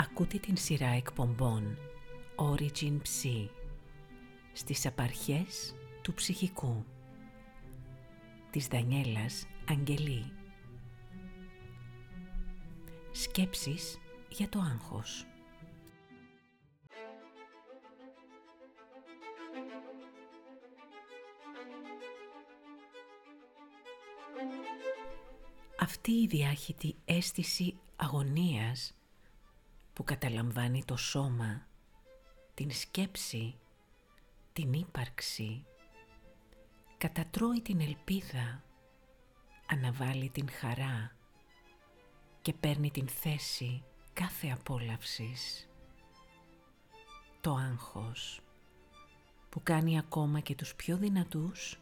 Ακούτε την σειρά εκπομπών Origin Ψ στις απαρχές του ψυχικού της Δανιέλας Αγγελή. Σκέψεις για το άγχος. Αυτή η διάχυτη αίσθηση αγωνίας που καταλαμβάνει το σώμα, την σκέψη, την ύπαρξη, κατατρώει την ελπίδα, αναβάλει την χαρά και παίρνει την θέση κάθε απόλαυσης. Το άγχος που κάνει ακόμα και τους πιο δυνατούς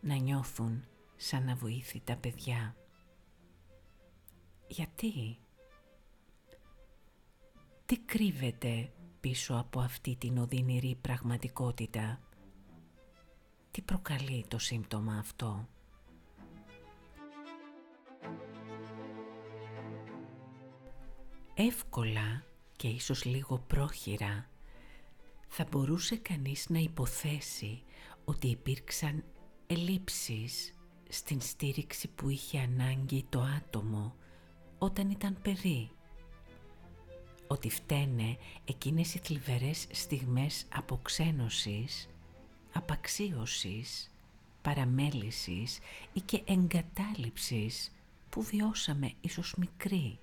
να νιώθουν σαν αβοήθητα παιδιά. Γιατί; Τι κρύβεται πίσω από αυτή την οδυνηρή πραγματικότητα; Τι προκαλεί το σύμπτωμα αυτό; Εύκολα και ίσως λίγο πρόχειρα θα μπορούσε κανείς να υποθέσει ότι υπήρξαν ελλείψεις στην στήριξη που είχε ανάγκη το άτομο όταν ήταν παιδί. Ότι φταίνε εκείνες οι θλιβερές στιγμές αποξένωσης, απαξίωσης, παραμέλησης ή και εγκατάλειψης που βιώσαμε ίσως μικροί.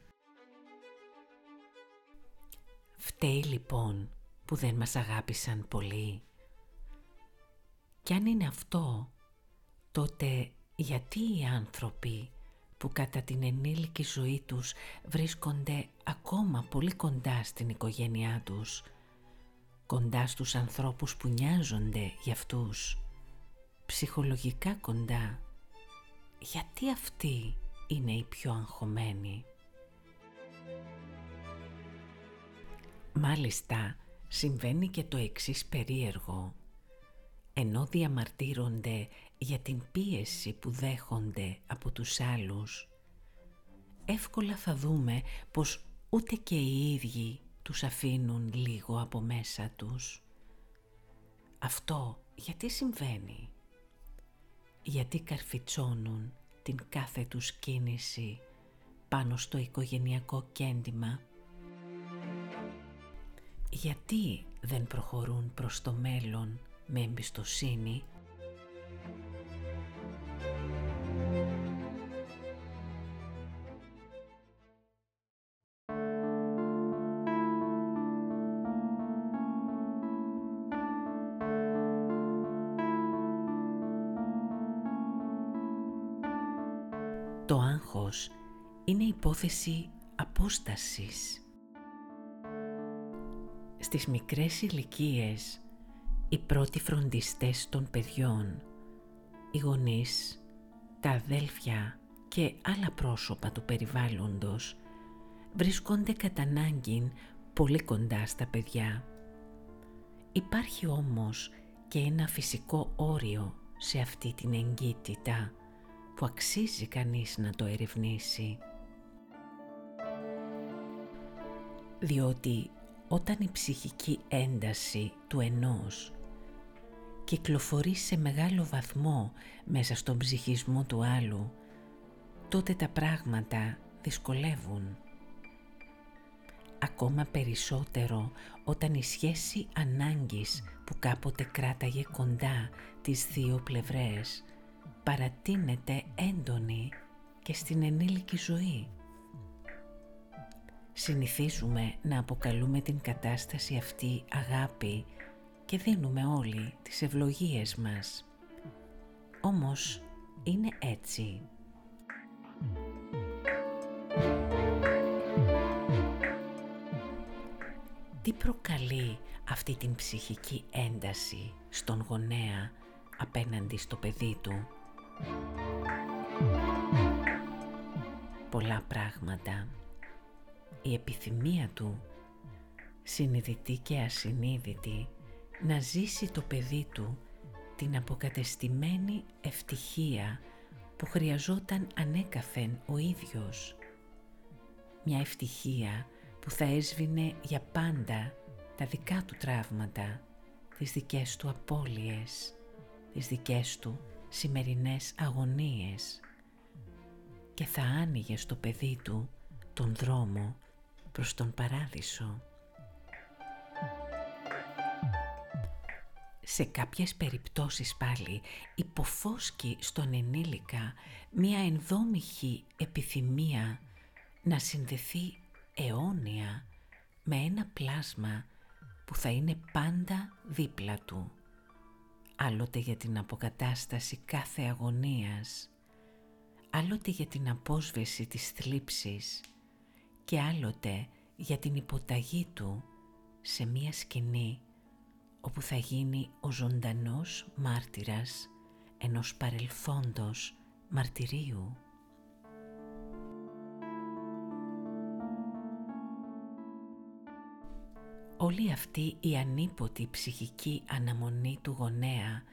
Φταίει λοιπόν που δεν μας αγάπησαν πολύ. Κι αν είναι αυτό, τότε γιατί οι άνθρωποι που κατά την ενήλικη ζωή τους βρίσκονται ακόμα πολύ κοντά στην οικογένειά τους, κοντά στους ανθρώπους που νοιάζονται για αυτούς, ψυχολογικά κοντά, γιατί αυτοί είναι οι πιο αγχωμένοι; Μάλιστα, συμβαίνει και το εξής περίεργο. Ενώ διαμαρτύρονται για την πίεση που δέχονται από τους άλλους, εύκολα θα δούμε πως ούτε και οι ίδιοι τους αφήνουν λίγο από μέσα τους. Αυτό γιατί συμβαίνει; Γιατί καρφιτσώνουν την κάθε τους κίνηση πάνω στο οικογενειακό κέντημα; Γιατί δεν προχωρούν προς το μέλλον με εμπιστοσύνη Το άγχος είναι υπόθεση απόστασης. Στις μικρές ηλικίες, οι πρώτοι φροντιστές των παιδιών, οι γονείς, τα αδέλφια και άλλα πρόσωπα του περιβάλλοντος βρίσκονται κατά ανάγκη πολύ κοντά στα παιδιά. Υπάρχει όμως και ένα φυσικό όριο σε αυτή την εγκύτητα που αξίζει κανείς να το ερευνήσει. Διότι όταν η ψυχική ένταση του ενός κυκλοφορεί σε μεγάλο βαθμό μέσα στον ψυχισμό του άλλου, τότε τα πράγματα δυσκολεύουν. Ακόμα περισσότερο όταν η σχέση ανάγκης που κάποτε κράταγε κοντά τις δύο πλευρές παρατείνεται έντονη και στην ενήλικη ζωή. Συνηθίζουμε να αποκαλούμε την κατάσταση αυτή αγάπη και δίνουμε όλοι τις ευλογίες μας. Όμως είναι έτσι. Τι προκαλεί αυτή την ψυχική ένταση στον γονέα απέναντι στο παιδί του; Πολλά πράγματα. Η επιθυμία του, συνειδητή και ασυνείδητη, να ζήσει το παιδί του την αποκατεστημένη ευτυχία που χρειαζόταν ανέκαθεν ο ίδιος. Μια ευτυχία που θα έσβηνε για πάντα τα δικά του τραύματα, τις δικές του απώλειες, τις δικές του σημερινές αγωνίες και θα άνοιγε στο παιδί του τον δρόμο προς τον παράδεισο. Σε κάποιες περιπτώσεις πάλι υποφόσκει στον ενήλικα μία ενδόμηχη επιθυμία να συνδεθεί αιώνια με ένα πλάσμα που θα είναι πάντα δίπλα του. Άλλοτε για την αποκατάσταση κάθε αγωνίας, άλλοτε για την απόσβεση της θλίψης και άλλοτε για την υποταγή του σε μία σκηνή όπου θα γίνει ο ζωντανός μάρτυρας ενός παρελθόντος μαρτυρίου. Όλη αυτή η ανίποτη ψυχική αναμονή του γονέα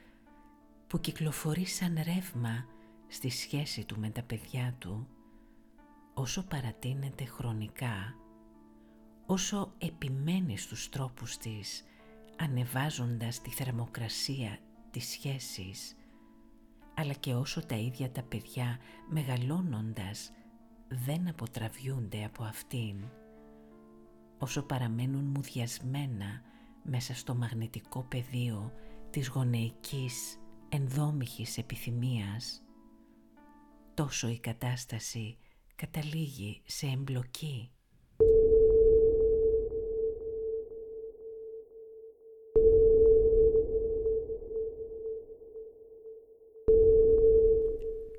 που κυκλοφορεί σαν ρεύμα στη σχέση του με τα παιδιά του, όσο παρατείνεται χρονικά, όσο επιμένει στους τρόπους της, ανεβάζοντας τη θερμοκρασία της σχέσης, αλλά και όσο τα ίδια τα παιδιά μεγαλώνοντας δεν αποτραβιούνται από αυτήν, όσο παραμένουν μουδιασμένα μέσα στο μαγνητικό πεδίο της γονεϊκής ενδόμηχης επιθυμίας, τόσο η κατάσταση καταλήγει σε εμπλοκή.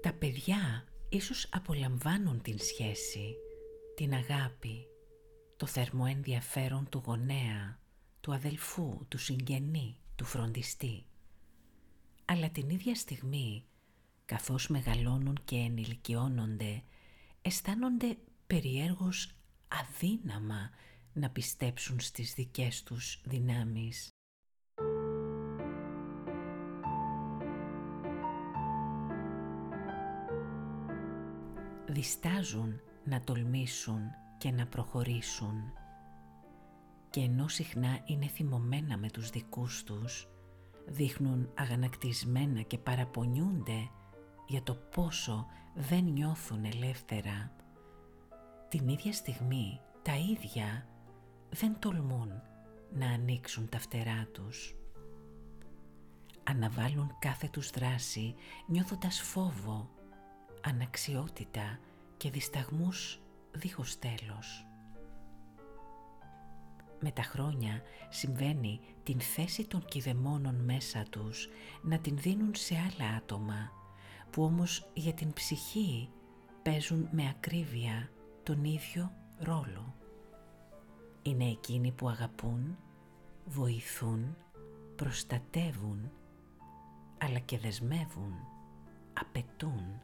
Τα παιδιά ίσως απολαμβάνουν την σχέση, την αγάπη, το θερμό ενδιαφέρον του γονέα, του αδελφού, του συγγενή, του φροντιστή. Αλλά την ίδια στιγμή, καθώς μεγαλώνουν και ενηλικιώνονται, αισθάνονται περιέργως αδύναμα να πιστέψουν στις δικές τους δυνάμεις. Διστάζουν να τολμήσουν και να προχωρήσουν. Και ενώ συχνά είναι θυμωμένα με τους δικούς τους, δείχνουν αγανακτισμένα και παραπονιούνται για το πόσο δεν νιώθουν ελεύθερα. Την ίδια στιγμή τα ίδια δεν τολμούν να ανοίξουν τα φτερά τους. Αναβάλουν κάθε τους δράση νιώθοντας φόβο, αναξιότητα και δισταγμούς δίχως τέλος. Με τα χρόνια συμβαίνει την θέση των κηδεμόνων μέσα τους να την δίνουν σε άλλα άτομα που όμως για την ψυχή παίζουν με ακρίβεια τον ίδιο ρόλο. Είναι εκείνοι που αγαπούν, βοηθούν, προστατεύουν, αλλά και δεσμεύουν, απαιτούν,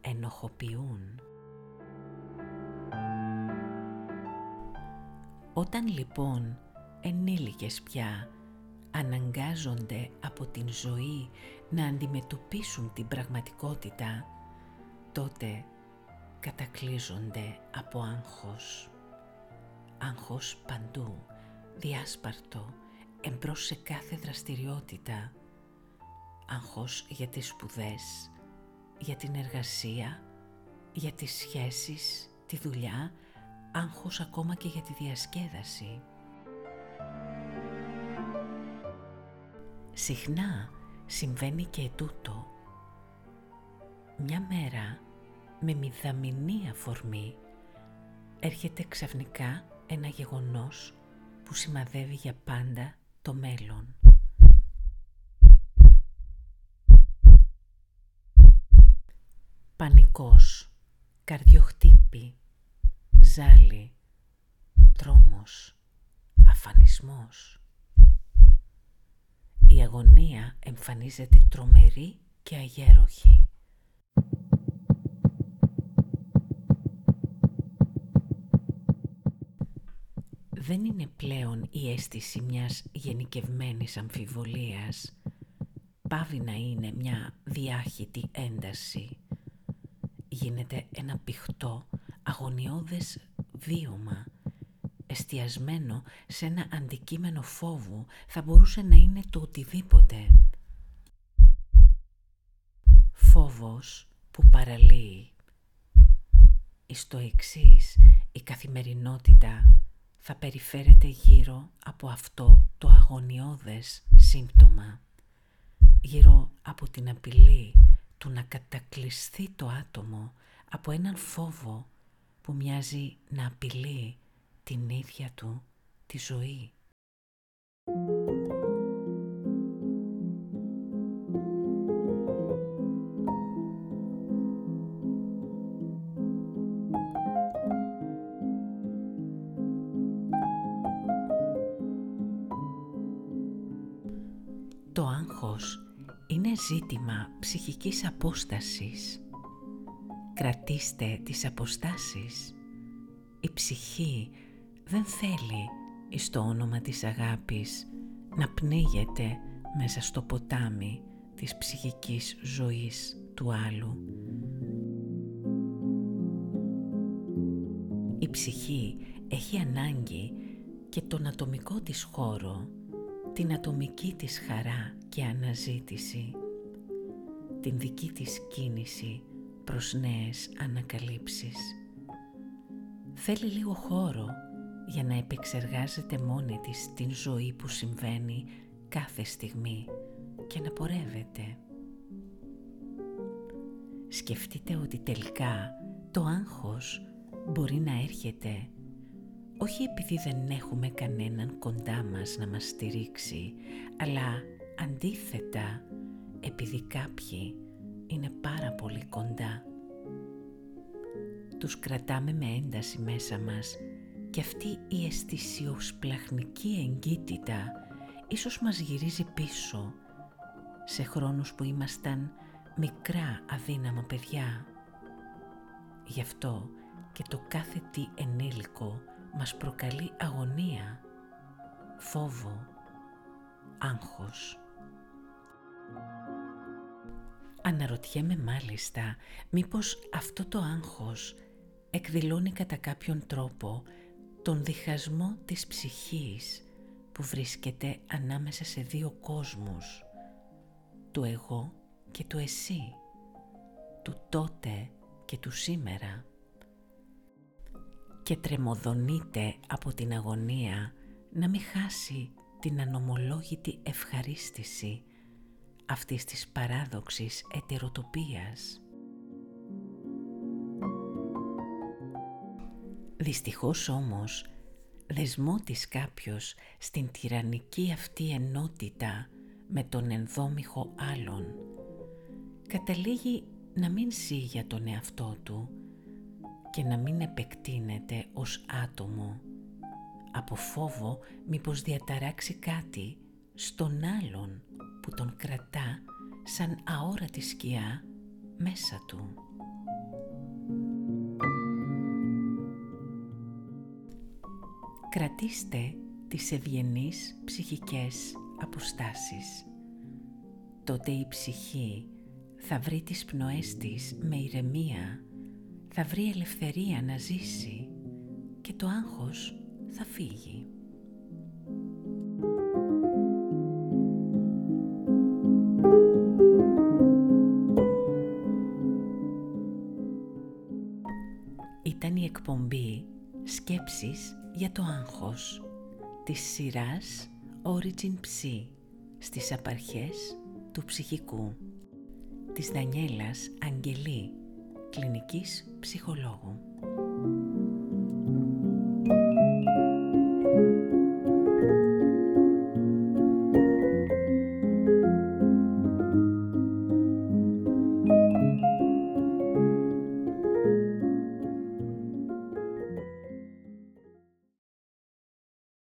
ενοχοποιούν. Όταν λοιπόν ενήλικες πια αναγκάζονται από την ζωή να αντιμετωπίσουν την πραγματικότητα, τότε κατακλείζονται από άγχος. Άγχος παντού, διάσπαρτο, εμπρός σε κάθε δραστηριότητα. Άγχος για τις σπουδές, για την εργασία, για τις σχέσεις, τη δουλειά, άγχος ακόμα και για τη διασκέδαση. Συχνά συμβαίνει και τούτο. Μια μέρα με μηδαμινή αφορμή έρχεται ξαφνικά ένα γεγονός που σημαδεύει για πάντα το μέλλον. Πανικός, καρδιοχτύπη, ζάλι, τρόμος, αφανισμός. Η αγωνία εμφανίζεται τρομερή και αγέροχη. Δεν είναι πλέον η αίσθηση μιας γενικευμένης αμφιβολίας. Πάβει να είναι μια διάχυτη ένταση. Γίνεται ένα πηχτό αγωνιώδες βίωμα εστιασμένο σε ένα αντικείμενο φόβου θα μπορούσε να είναι το οτιδήποτε. Φόβος που παραλύει. Εις το εξής, η καθημερινότητα θα περιφέρεται γύρω από αυτό το αγωνιώδες σύμπτωμα. Γύρω από την απειλή του να κατακλειστεί το άτομο από έναν φόβο που μοιάζει να απειλεί την ίδια του τη ζωή. Το άγχος είναι ζήτημα ψυχικής απόστασης. Κρατήστε τις αποστάσεις. Η ψυχή δεν θέλει εις το όνομα της αγάπης να πνίγεται μέσα στο ποτάμι της ψυχικής ζωής του άλλου. Η ψυχή έχει ανάγκη και τον ατομικό της χώρο, την ατομική της χαρά και αναζήτηση, την δική της κίνηση προς νέες ανακαλύψεις. Θέλει λίγο χώρο για να επεξεργάζεται μόνη της την ζωή που συμβαίνει κάθε στιγμή και να πορεύεται. Σκεφτείτε ότι τελικά το άγχος μπορεί να έρχεται όχι επειδή δεν έχουμε κανέναν κοντά μας να μας στηρίξει, αλλά αντίθετα επειδή κάποιοι είναι πάρα πολύ κοντά. Τους κρατάμε με ένταση μέσα μας και αυτή η αισθησιοσπλαχνική εγκύτητα ίσως μας γυρίζει πίσω σε χρόνους που ήμασταν μικρά αδύναμα παιδιά. Γι' αυτό και το κάθε τι ενήλικο μας προκαλεί αγωνία, φόβο, άγχος. Αναρωτιέμαι μάλιστα μήπως αυτό το άγχος εκδηλώνει κατά κάποιον τρόπο τον διχασμό της ψυχής που βρίσκεται ανάμεσα σε δύο κόσμους, του εγώ και του εσύ, του τότε και του σήμερα. Και τρεμοδονείται από την αγωνία να μην χάσει την ανομολόγητη ευχαρίστηση αυτής της παράδοξης ετεροτοπίας. Δυστυχώς όμως δεσμό της κάποιος στην τυραννική αυτή ενότητα με τον ενδόμηχο άλλον καταλήγει να μην ζει για τον εαυτό του και να μην επεκτείνεται ως άτομο από φόβο μήπως διαταράξει κάτι στον άλλον που τον κρατά σαν αόρατη σκιά μέσα του. Κρατήστε τις ευγενείς ψυχικές αποστάσεις. Τότε η ψυχή θα βρει τις πνοές της με ηρεμία, θα βρει ελευθερία να ζήσει και το άγχος θα φύγει. Εκπομπή «Σκέψεις για το άγχος» της σειράς Origin Ψ στις απαρχές του ψυχικού της Δανιέλας Αγγελή, κλινικής ψυχολόγου.